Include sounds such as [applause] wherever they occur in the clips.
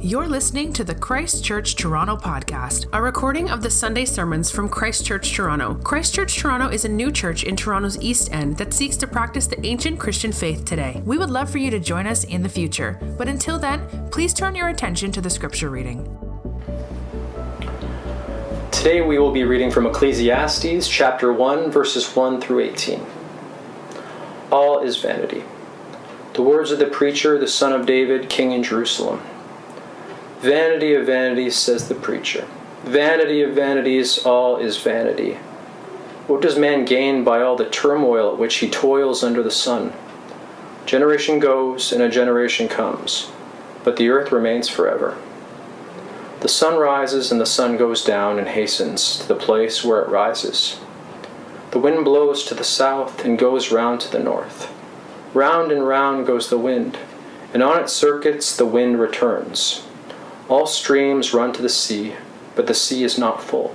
You're listening to the Christ Church Toronto podcast, a recording of the Sunday sermons from Christ Church Toronto. Christ Church Toronto is a new church in Toronto's East End that seeks to practice the ancient Christian faith today. We would love for you to join us in the future, but until then, please turn your attention to the scripture reading. Today we will be reading from Ecclesiastes chapter 1, verses 1 through 18. All is vanity. The words of the preacher, the son of David, king in Jerusalem. Vanity of vanities, says the preacher. Vanity of vanities, all is vanity. What does man gain by all the turmoil at which he toils under the sun? Generation goes and a generation comes, but the earth remains forever. The sun rises and the sun goes down and hastens to the place where it rises. The wind blows to the south and goes round to the north. Round and round goes the wind, and on its circuits the wind returns. All streams run to the sea, but the sea is not full.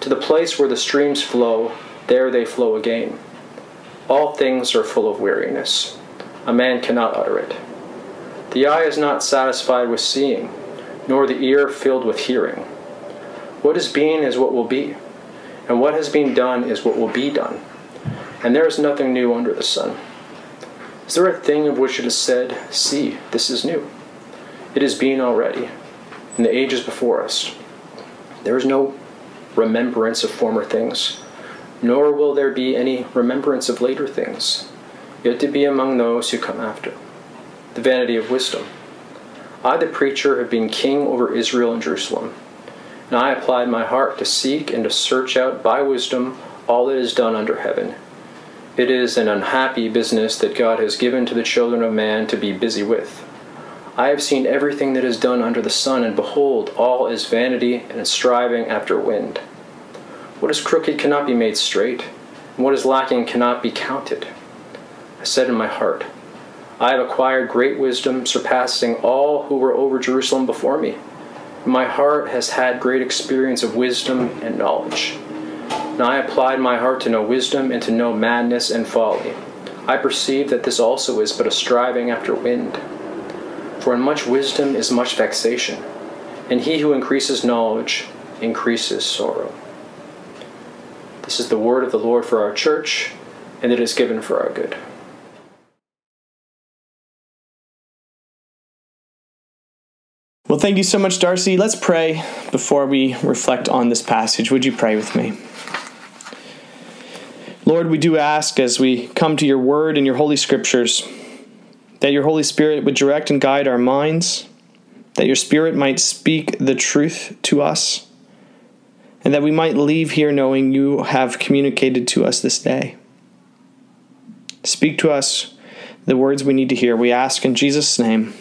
To the place where the streams flow, there they flow again. All things are full of weariness. A man cannot utter it. The eye is not satisfied with seeing, nor the ear filled with hearing. What is being is what will be, and what has been done is what will be done. And there is nothing new under the sun. Is there a thing of which it is said, See, this is new? It is being already, in the ages before us. There is no remembrance of former things, nor will there be any remembrance of later things, yet to be among those who come after. The vanity of wisdom. I, the preacher, have been king over Israel and Jerusalem, and I applied my heart to seek and to search out by wisdom all that is done under heaven. It is an unhappy business that God has given to the children of man to be busy with. I have seen everything that is done under the sun, and behold, all is vanity and a striving after wind. What is crooked cannot be made straight, and what is lacking cannot be counted. I said in my heart, I have acquired great wisdom, surpassing all who were over Jerusalem before me. My heart has had great experience of wisdom and knowledge. And I applied my heart to know wisdom and to know madness and folly. I perceive that this also is but a striving after wind. For in much wisdom is much vexation, and he who increases knowledge increases sorrow. This is the word of the Lord for our church, and it is given for our good. Well, thank you so much, Darcy. Let's pray before we reflect on this passage. Would you pray with me? Lord, we do ask as we come to your word and your holy scriptures that your Holy Spirit would direct and guide our minds, that your Spirit might speak the truth to us, and that we might leave here knowing you have communicated to us this day. Speak to us the words we need to hear. We ask in Jesus' name.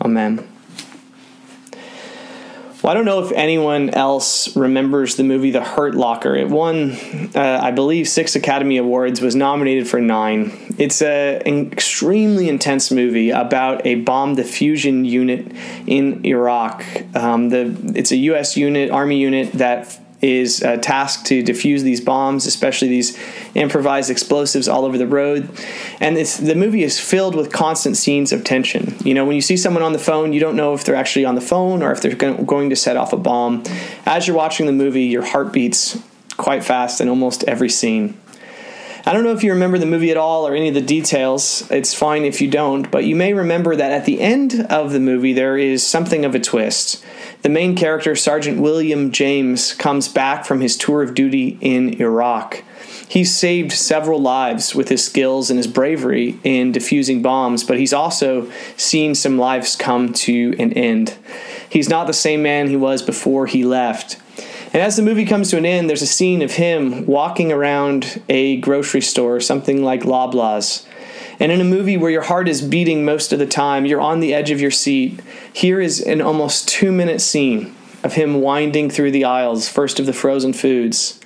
Amen. Well, I don't know if anyone else remembers the movie The Hurt Locker. It won, uh, I believe, six Academy Awards, was nominated for nine. It's a, an extremely intense movie about a bomb diffusion unit in Iraq. Um, the, it's a U.S. unit, Army unit that is uh, tasked to defuse these bombs, especially these improvised explosives all over the road. And the movie is filled with constant scenes of tension. You know, when you see someone on the phone, you don't know if they're actually on the phone or if they're going to set off a bomb. As you're watching the movie, your heart beats quite fast in almost every scene. I don't know if you remember the movie at all or any of the details. It's fine if you don't, but you may remember that at the end of the movie, there is something of a twist. The main character, Sergeant William James, comes back from his tour of duty in Iraq. He's saved several lives with his skills and his bravery in defusing bombs, but he's also seen some lives come to an end. He's not the same man he was before he left. And as the movie comes to an end, there's a scene of him walking around a grocery store, something like Loblaws. And in a movie where your heart is beating most of the time, you're on the edge of your seat. Here is an almost two minute scene of him winding through the aisles, first of the frozen foods.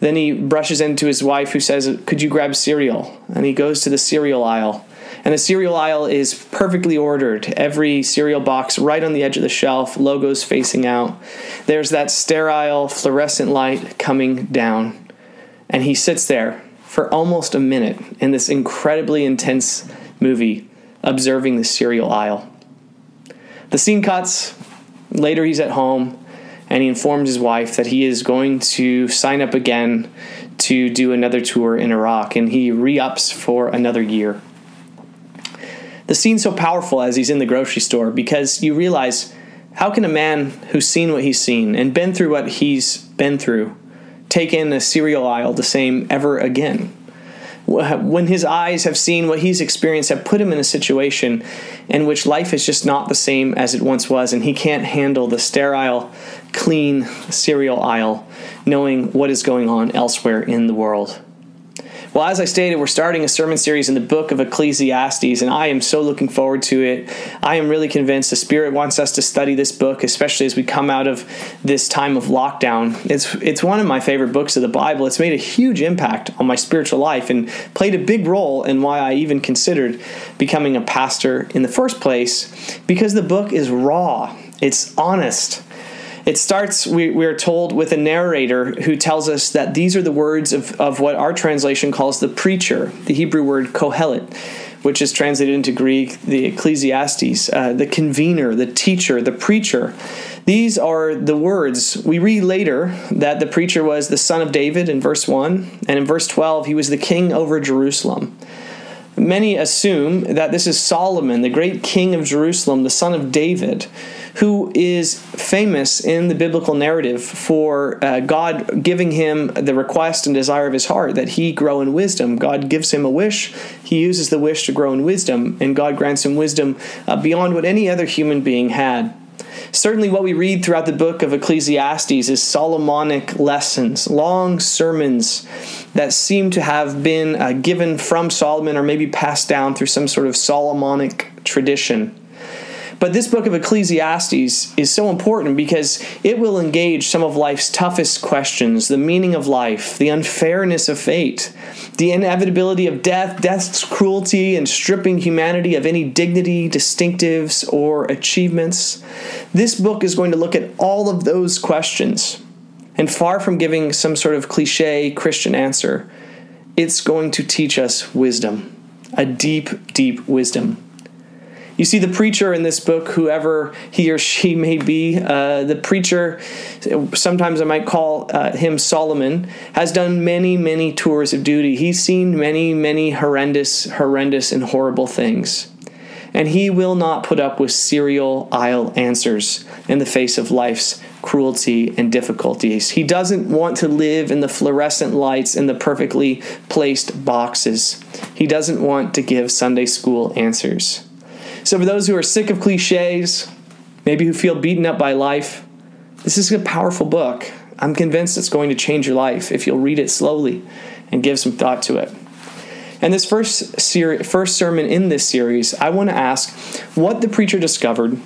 Then he brushes into his wife, who says, Could you grab cereal? And he goes to the cereal aisle. And the cereal aisle is perfectly ordered. Every cereal box right on the edge of the shelf, logos facing out. There's that sterile fluorescent light coming down. And he sits there for almost a minute in this incredibly intense movie observing the cereal aisle. The scene cuts. Later, he's at home and he informs his wife that he is going to sign up again to do another tour in Iraq, and he re ups for another year. The scene's so powerful as he's in the grocery store because you realize how can a man who's seen what he's seen and been through what he's been through take in a cereal aisle the same ever again? When his eyes have seen what he's experienced, have put him in a situation in which life is just not the same as it once was, and he can't handle the sterile, clean cereal aisle, knowing what is going on elsewhere in the world. Well, as I stated, we're starting a sermon series in the book of Ecclesiastes, and I am so looking forward to it. I am really convinced the Spirit wants us to study this book, especially as we come out of this time of lockdown. It's, it's one of my favorite books of the Bible. It's made a huge impact on my spiritual life and played a big role in why I even considered becoming a pastor in the first place because the book is raw, it's honest. It starts, we, we are told, with a narrator who tells us that these are the words of, of what our translation calls the preacher, the Hebrew word kohelet, which is translated into Greek, the Ecclesiastes, uh, the convener, the teacher, the preacher. These are the words. We read later that the preacher was the son of David in verse 1, and in verse 12, he was the king over Jerusalem. Many assume that this is Solomon, the great king of Jerusalem, the son of David who is famous in the biblical narrative for uh, God giving him the request and desire of his heart that he grow in wisdom. God gives him a wish, he uses the wish to grow in wisdom, and God grants him wisdom uh, beyond what any other human being had. Certainly, what we read throughout the book of Ecclesiastes is Solomonic lessons, long sermons that seem to have been uh, given from Solomon or maybe passed down through some sort of Solomonic tradition. But this book of Ecclesiastes is so important because it will engage some of life's toughest questions the meaning of life, the unfairness of fate, the inevitability of death, death's cruelty, and stripping humanity of any dignity, distinctives, or achievements. This book is going to look at all of those questions. And far from giving some sort of cliche Christian answer, it's going to teach us wisdom, a deep, deep wisdom. You see, the preacher in this book, whoever he or she may be, uh, the preacher, sometimes I might call uh, him Solomon, has done many, many tours of duty. He's seen many, many horrendous, horrendous, and horrible things. And he will not put up with cereal aisle answers in the face of life's cruelty and difficulties. He doesn't want to live in the fluorescent lights and the perfectly placed boxes. He doesn't want to give Sunday school answers. So, for those who are sick of cliches, maybe who feel beaten up by life, this is a powerful book. I'm convinced it's going to change your life if you'll read it slowly and give some thought to it. And this first ser- first sermon in this series, I want to ask what the preacher discovered.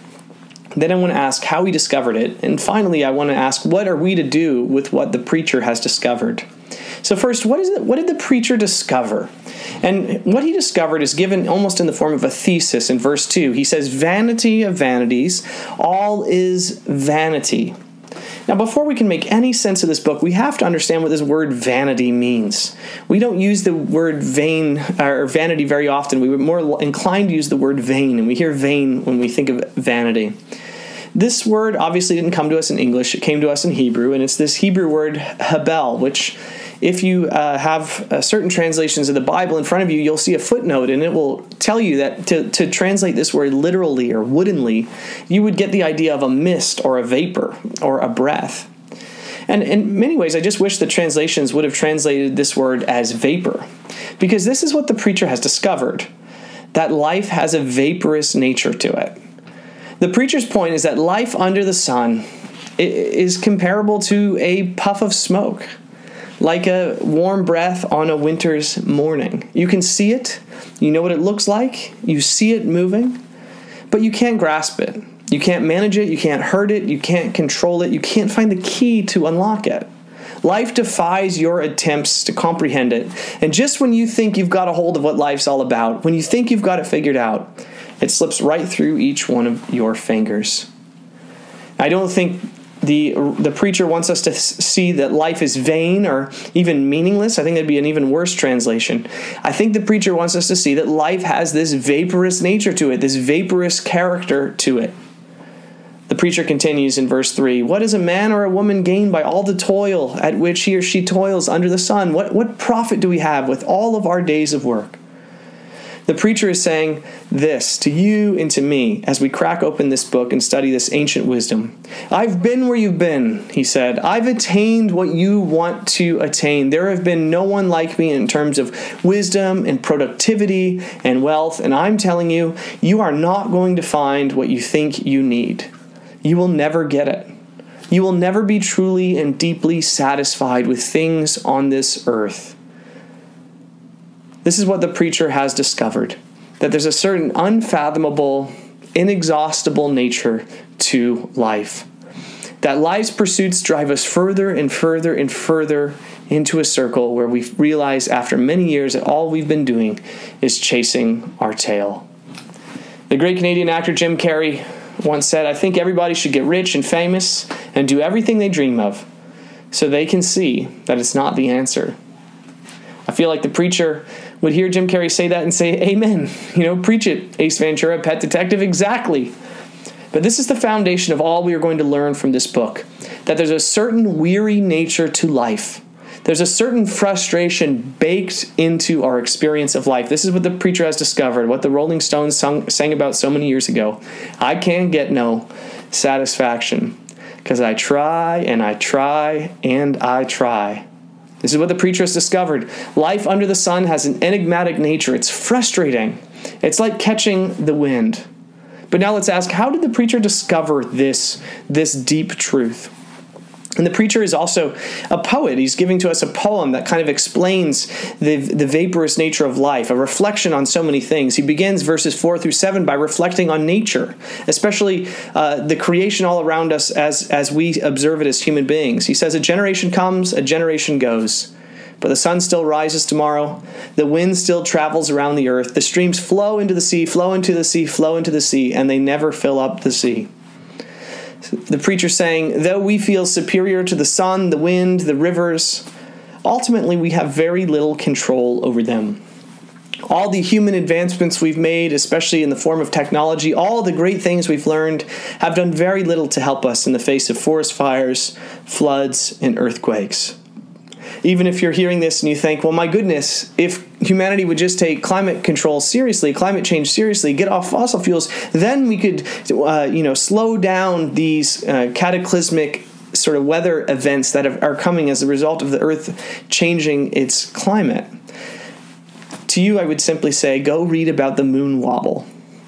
Then I want to ask how he discovered it. And finally, I want to ask what are we to do with what the preacher has discovered? So first, what is it, what did the preacher discover? And what he discovered is given almost in the form of a thesis in verse 2. He says, Vanity of vanities, all is vanity. Now, before we can make any sense of this book, we have to understand what this word vanity means. We don't use the word vain or vanity very often. We were more inclined to use the word vain, and we hear vain when we think of vanity. This word obviously didn't come to us in English, it came to us in Hebrew, and it's this Hebrew word habel, which if you uh, have uh, certain translations of the Bible in front of you, you'll see a footnote and it will tell you that to, to translate this word literally or woodenly, you would get the idea of a mist or a vapor or a breath. And in many ways, I just wish the translations would have translated this word as vapor, because this is what the preacher has discovered that life has a vaporous nature to it. The preacher's point is that life under the sun is comparable to a puff of smoke like a warm breath on a winter's morning. You can see it, you know what it looks like, you see it moving, but you can't grasp it. You can't manage it, you can't hurt it, you can't control it, you can't find the key to unlock it. Life defies your attempts to comprehend it. And just when you think you've got a hold of what life's all about, when you think you've got it figured out, it slips right through each one of your fingers. I don't think the the preacher wants us to see that life is vain or even meaningless. I think that'd be an even worse translation. I think the preacher wants us to see that life has this vaporous nature to it, this vaporous character to it. The preacher continues in verse 3 What does a man or a woman gain by all the toil at which he or she toils under the sun? What, what profit do we have with all of our days of work? The preacher is saying this to you and to me as we crack open this book and study this ancient wisdom. I've been where you've been, he said. I've attained what you want to attain. There have been no one like me in terms of wisdom and productivity and wealth, and I'm telling you, you are not going to find what you think you need you will never get it. You will never be truly and deeply satisfied with things on this earth. This is what the preacher has discovered that there's a certain unfathomable, inexhaustible nature to life. That life's pursuits drive us further and further and further into a circle where we realize after many years that all we've been doing is chasing our tail. The great Canadian actor Jim Carrey once said, I think everybody should get rich and famous and do everything they dream of so they can see that it's not the answer. I feel like the preacher would hear Jim Carrey say that and say, Amen. [laughs] You know, preach it, Ace Ventura, Pet Detective, exactly. But this is the foundation of all we are going to learn from this book that there's a certain weary nature to life there's a certain frustration baked into our experience of life. This is what the preacher has discovered, what the Rolling Stones sung, sang about so many years ago. I can't get no satisfaction because I try and I try and I try. This is what the preacher has discovered. Life under the sun has an enigmatic nature. It's frustrating. It's like catching the wind. But now let's ask how did the preacher discover this, this deep truth? And the preacher is also a poet. He's giving to us a poem that kind of explains the, the vaporous nature of life, a reflection on so many things. He begins verses 4 through 7 by reflecting on nature, especially uh, the creation all around us as, as we observe it as human beings. He says, A generation comes, a generation goes. But the sun still rises tomorrow. The wind still travels around the earth. The streams flow into the sea, flow into the sea, flow into the sea, and they never fill up the sea the preacher saying, though we feel superior to the sun, the wind, the rivers, ultimately we have very little control over them. All the human advancements we've made, especially in the form of technology, all the great things we've learned, have done very little to help us in the face of forest fires, floods, and earthquakes even if you're hearing this and you think, well, my goodness, if humanity would just take climate control seriously, climate change seriously, get off fossil fuels, then we could, uh, you know, slow down these uh, cataclysmic sort of weather events that have, are coming as a result of the Earth changing its climate. To you, I would simply say, go read about the moon wobble.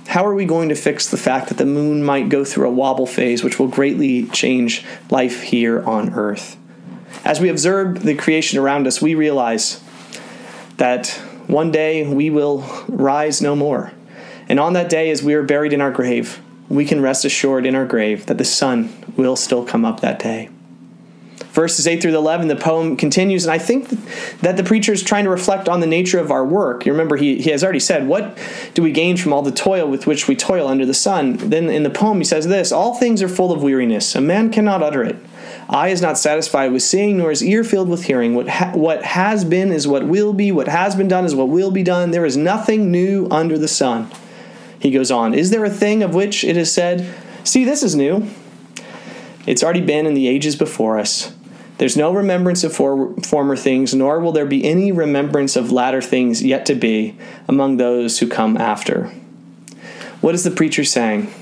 How are we going to fix the fact that the moon might go through a wobble phase, which will greatly change life here on Earth? As we observe the creation around us, we realize that one day we will rise no more. And on that day, as we are buried in our grave, we can rest assured in our grave that the sun will still come up that day. Verses 8 through 11, the poem continues, and I think that the preacher is trying to reflect on the nature of our work. You remember, he, he has already said, What do we gain from all the toil with which we toil under the sun? Then in the poem, he says this All things are full of weariness, a man cannot utter it. Eye is not satisfied with seeing, nor is ear filled with hearing. What, ha- what has been is what will be, what has been done is what will be done. There is nothing new under the sun. He goes on, Is there a thing of which it is said, See, this is new? It's already been in the ages before us. There's no remembrance of for- former things, nor will there be any remembrance of latter things yet to be among those who come after. What is the preacher saying?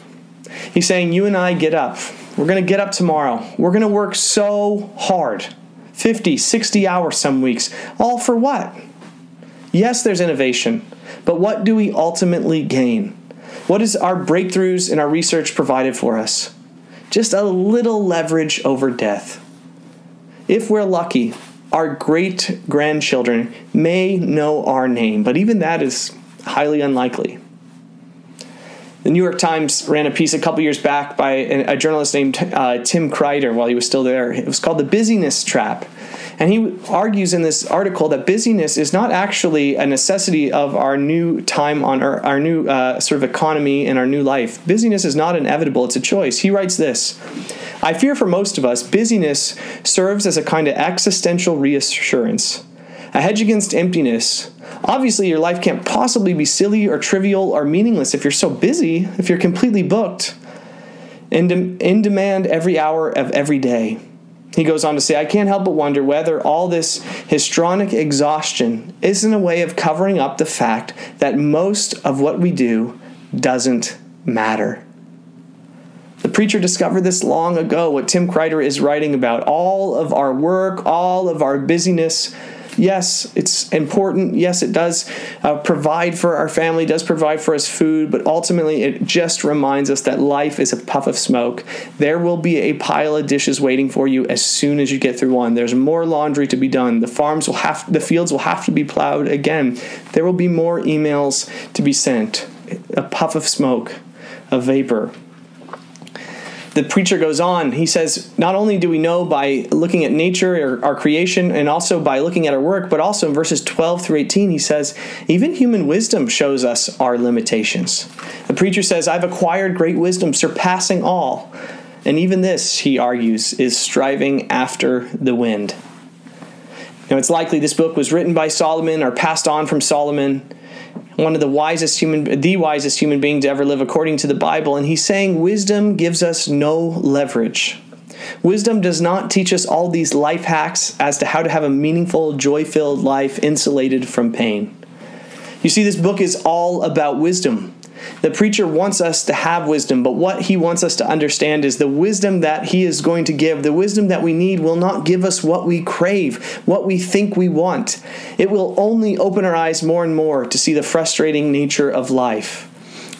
He's saying, You and I get up we're going to get up tomorrow. We're going to work so hard 50, 60 hours some weeks. All for what? Yes, there's innovation, but what do we ultimately gain? What is our breakthroughs in our research provided for us? Just a little leverage over death. If we're lucky, our great grandchildren may know our name, but even that is highly unlikely. The New York Times ran a piece a couple years back by a, journalist named uh, Tim Kreider while he was still there. It was called The Busyness Trap. And he argues in this article that busyness is not actually a necessity of our new time on our, our new uh, sort of economy and our new life. Busyness is not inevitable, it's a choice. He writes this I fear for most of us, busyness serves as a kind of existential reassurance, a hedge against emptiness Obviously, your life can't possibly be silly or trivial or meaningless if you're so busy, if you're completely booked. in, de- in demand every hour of every day. He goes on to say, I can't help but wonder whether all this histrionic exhaustion isn't a way of covering up the fact that most of what we do doesn't matter. The preacher discovered this long ago, what Tim Kreider is writing about. All of our work, all of our busyness, yes, it's important. Yes, it does uh, provide for our family, does provide for us food, but ultimately it just reminds us that life is a puff of smoke. There will be a pile of dishes waiting for you as soon as you get through one. There's more laundry to be done. The farms will have, the fields will have to be plowed again. There will be more emails to be sent. A puff of smoke, a vapor the preacher goes on. He says, Not only do we know by looking at nature or our creation and also by looking at our work, but also in verses 12 through 18, he says, Even human wisdom shows us our limitations. The preacher says, I've acquired great wisdom, surpassing all. And even this, he argues, is striving after the wind. Now, it's likely this book was written by Solomon or passed on from Solomon one of the wisest human the wisest human being to ever live according to the Bible and he's saying wisdom gives us no leverage. Wisdom does not teach us all these life hacks as to how to have a meaningful, joy-filled life insulated from pain. You see this book is all about wisdom. The preacher wants us to have wisdom, but what he wants us to understand is the wisdom that he is going to give, the wisdom that we need, will not give us what we crave, what we think we want. It will only open our eyes more and more to see the frustrating nature of life.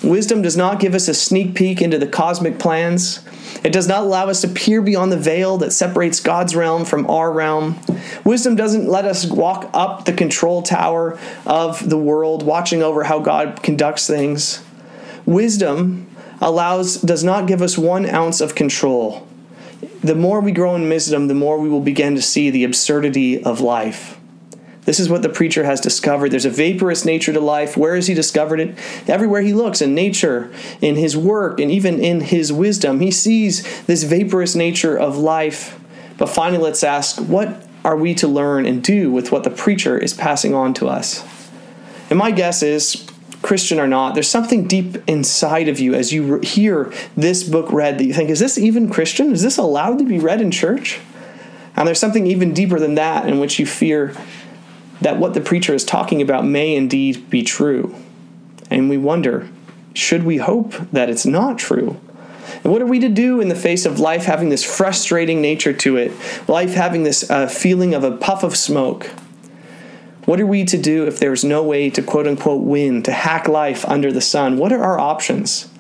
Wisdom does not give us a sneak peek into the cosmic plans. It does not allow us to peer beyond the veil that separates God's realm from our realm. Wisdom doesn't let us walk up the control tower of the world, watching over how God conducts things. Wisdom allows does not give us one ounce of control. The more we grow in wisdom, the more we will begin to see the absurdity of life. This is what the preacher has discovered. There's a vaporous nature to life. Where has he discovered it? Everywhere he looks, in nature, in his work, and even in his wisdom, he sees this vaporous nature of life. But finally, let's ask what are we to learn and do with what the preacher is passing on to us? And my guess is Christian or not, there's something deep inside of you as you hear this book read that you think, is this even Christian? Is this allowed to be read in church? And there's something even deeper than that in which you fear that what the preacher is talking about may indeed be true. And we wonder, should we hope that it's not true? And what are we to do in the face of life having this frustrating nature to it, life having this uh, feeling of a puff of smoke? What are we to do if there's no way to quote unquote win, to hack life under the sun? What are our options?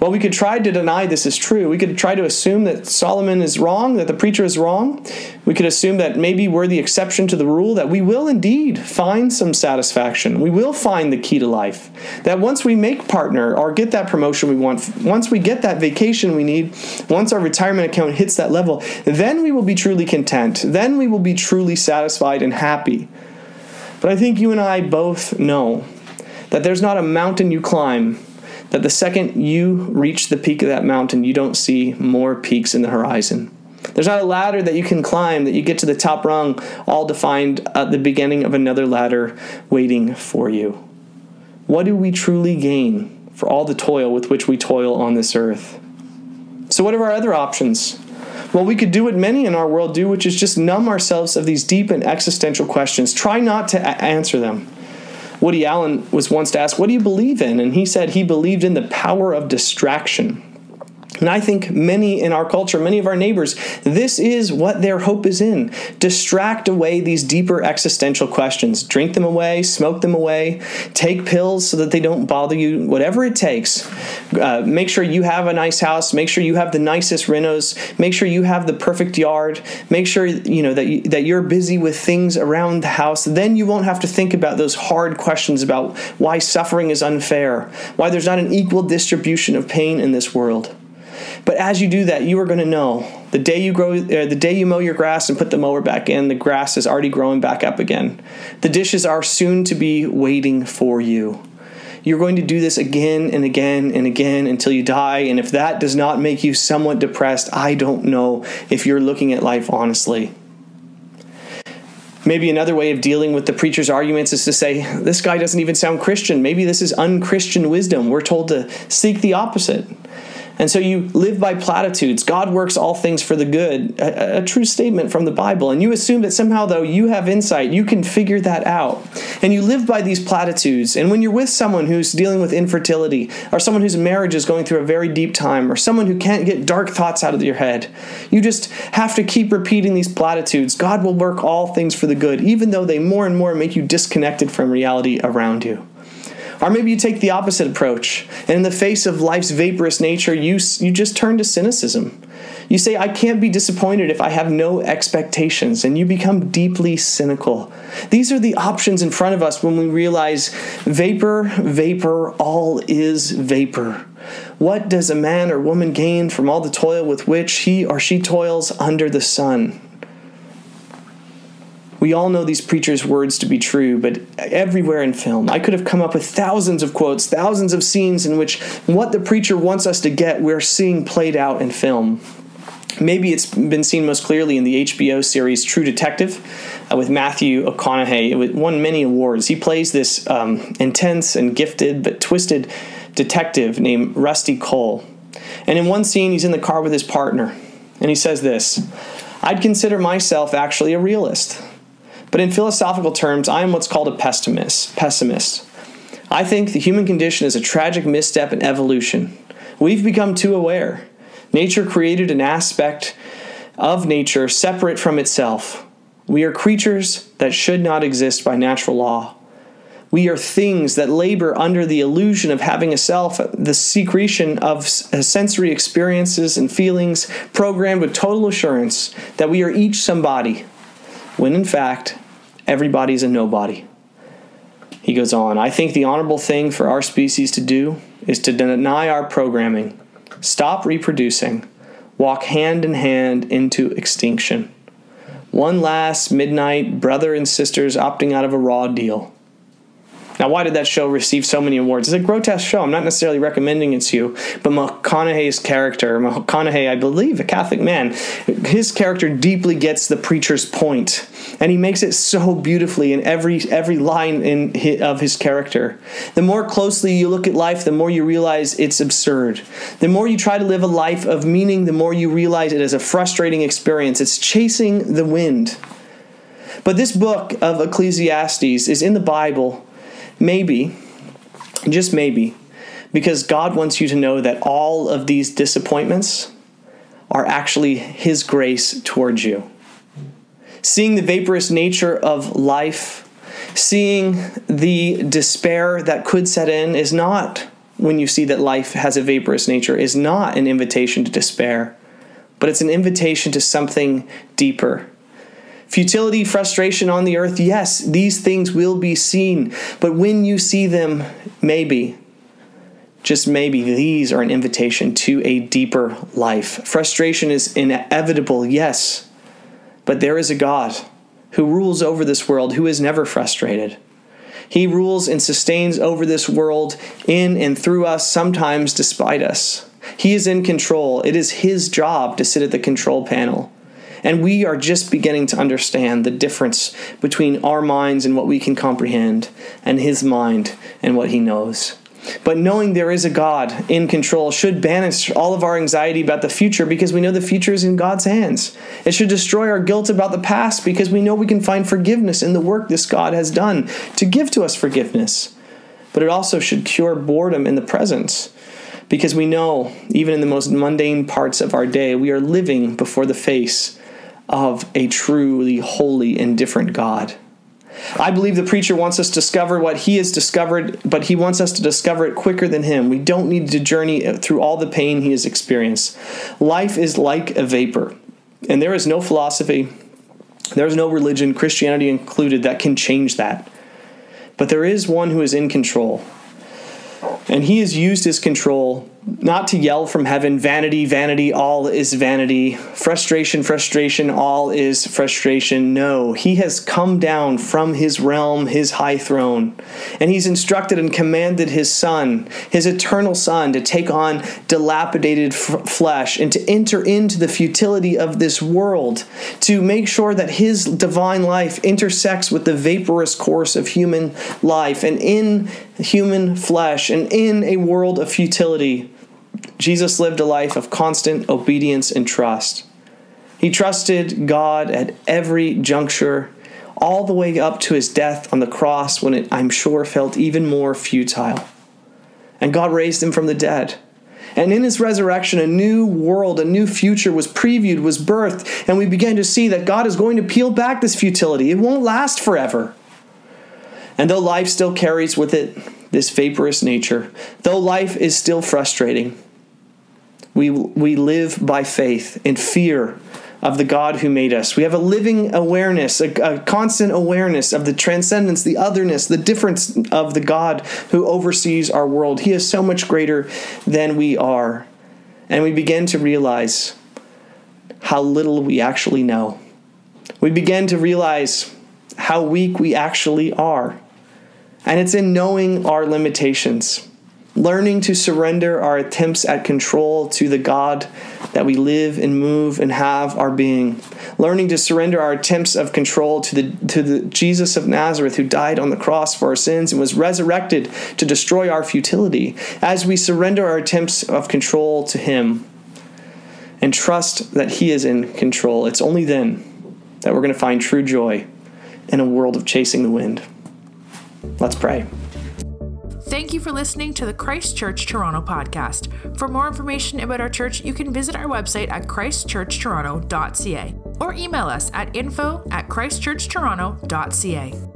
Well, we could try to deny this is true. We could try to assume that Solomon is wrong, that the preacher is wrong. We could assume that maybe we're the exception to the rule, that we will indeed find some satisfaction. We will find the key to life. That once we make partner or get that promotion we want, once we get that vacation we need, once our retirement account hits that level, then we will be truly content. Then we will be truly satisfied and happy. But I think you and I both know that there's not a mountain you climb that the second you reach the peak of that mountain, you don't see more peaks in the horizon. There's not a ladder that you can climb that you get to the top rung, all defined at the beginning of another ladder waiting for you. What do we truly gain for all the toil with which we toil on this earth? So, what are our other options? Well, we could do what many in our world do, which is just numb ourselves of these deep and existential questions. Try not to a- answer them. Woody Allen was once asked, What do you believe in? And he said he believed in the power of distraction. And I think many in our culture, many of our neighbors, this is what their hope is in. Distract away these deeper existential questions. Drink them away, smoke them away, take pills so that they don't bother you, whatever it takes. Uh, make sure you have a nice house, make sure you have the nicest renos, make sure you have the perfect yard, make sure you know that you, that you're busy with things around the house. Then you won't have to think about those hard questions about why suffering is unfair, why there's not an equal distribution of pain in this world. But as you do that, you are going to know the day you grow, uh, the day you mow your grass and put the mower back in, the grass is already growing back up again. The dishes are soon to be waiting for you. You're going to do this again and again and again until you die. And if that does not make you somewhat depressed, I don't know if you're looking at life honestly. Maybe another way of dealing with the preacher's arguments is to say, this guy doesn't even sound Christian. Maybe this is unchristian wisdom. We're told to seek the opposite. And so you live by platitudes. God works all things for the good, a, a, true statement from the Bible. And you assume that somehow, though, you have insight, you can figure that out. And you live by these platitudes. And when you're with someone who's dealing with infertility, or someone whose marriage is going through a very deep time, or someone who can't get dark thoughts out of your head, you just have to keep repeating these platitudes. God will work all things for the good, even though they more and more make you disconnected from reality around you. Or maybe you take the opposite approach, and in the face of life's vaporous nature, you, you just turn to cynicism. You say, I can't be disappointed if I have no expectations, and you become deeply cynical. These are the options in front of us when we realize vapor, vapor, all is vapor. What does a man or woman gain from all the toil with which he or she toils under the sun? We all know these preachers' words to be true, but everywhere in film, I could have come up with thousands of quotes, thousands of scenes in which what the preacher wants us to get, we're seeing played out in film. Maybe it's been seen most clearly in the HBO series True Detective uh, with Matthew McConaughey. It won many awards. He plays this um, intense and gifted but twisted detective named Rusty Cohle. And in one scene, he's in the car with his partner, and he says this I'd consider myself actually a realist. But in philosophical terms, I am what's called a pessimist. Pessimist. I think the human condition is a tragic misstep in evolution. We've become too aware. Nature created an aspect of nature separate from itself. We are creatures that should not exist by natural law. We are things that labor under the illusion of having a self, the secretion of sensory experiences and feelings, programmed with total assurance that we are each somebody, when in fact, everybody's a nobody. He goes on, I think the honorable thing for our species to do is to deny our programming, stop reproducing, walk hand in hand into extinction. One last midnight, brother and sisters opting out of a raw deal. Now, why did that show receive so many awards? It's a grotesque show. I'm not necessarily recommending it to you, but McConaughey's character, McConaughey, I believe, a Catholic man, his character deeply gets the preacher's point, and he makes it so beautifully in every every line in his, of his character. The more closely you look at life, the more you realize it's absurd. The more you try to live a life of meaning, the more you realize it is a frustrating experience. It's chasing the wind. But this book of Ecclesiastes is in the Bible Maybe, just maybe, because God wants you to know that all of these disappointments are actually His grace towards you. Seeing the vaporous nature of life, seeing the despair that could set in, is not when you see that life has a vaporous nature, is not an invitation to despair, but it's an invitation to something deeper Futility, frustration on the earth, yes, these things will be seen. But when you see them, maybe, just maybe, these are an invitation to a deeper life. Frustration is inevitable, yes. But there is a God who rules over this world who is never frustrated. He rules and sustains over this world in and through us, sometimes despite us. He is in control. It is His job to sit at the control panel. And we are just beginning to understand the difference between our minds and what we can comprehend, and His mind and what He knows. But knowing there is a God in control should banish all of our anxiety about the future because we know the future is in God's hands. It should destroy our guilt about the past because we know we can find forgiveness in the work this God has done to give to us forgiveness. But it also should cure boredom in the present because we know, even in the most mundane parts of our day, we are living before the face of a truly holy and different God. I believe the preacher wants us to discover what he has discovered, but he wants us to discover it quicker than him. We don't need to journey through all the pain he has experienced. Life is like a vapor, and there is no philosophy, there is no religion, Christianity included, that can change that. But there is one who is in control, and he has used his control not to yell from heaven, vanity, vanity, all is vanity, frustration, frustration, all is frustration. No, he has come down from his realm, his high throne, and he's instructed and commanded his son, his eternal son, to take on dilapidated f- flesh and to enter into the futility of this world, to make sure that his divine life intersects with the vaporous course of human life, and in human flesh, and in a world of futility Jesus lived a life of constant obedience and trust. He trusted God at every juncture, all the way up to his death on the cross when it, I'm sure, felt even more futile. And God raised him from the dead. And in his resurrection, a new world, a new future was previewed, was birthed, and we began to see that God is going to peel back this futility. It won't last forever. And though life still carries with it this vaporous nature, though life is still frustrating, we, we live by faith in fear of the God who made us. We have a living awareness, a, a, constant awareness of the transcendence, the otherness, the difference of the God who oversees our world. He is so much greater than we are. And we begin to realize how little we actually know. We begin to realize how weak we actually are. And it's in knowing our limitations learning to surrender our attempts at control to the God that we live and move and have our being. Learning to surrender our attempts of control to the, to the Jesus of Nazareth who died on the cross for our sins and was resurrected to destroy our futility. As we surrender our attempts of control to Him and trust that He is in control, it's only then that we're going to find true joy in a world of chasing the wind. Let's pray. Thank you for listening to the Christ Church Toronto podcast. For more information about our church, you can visit our website at christchurchtoronto.ca or email us at info at christchurchtoronto.ca.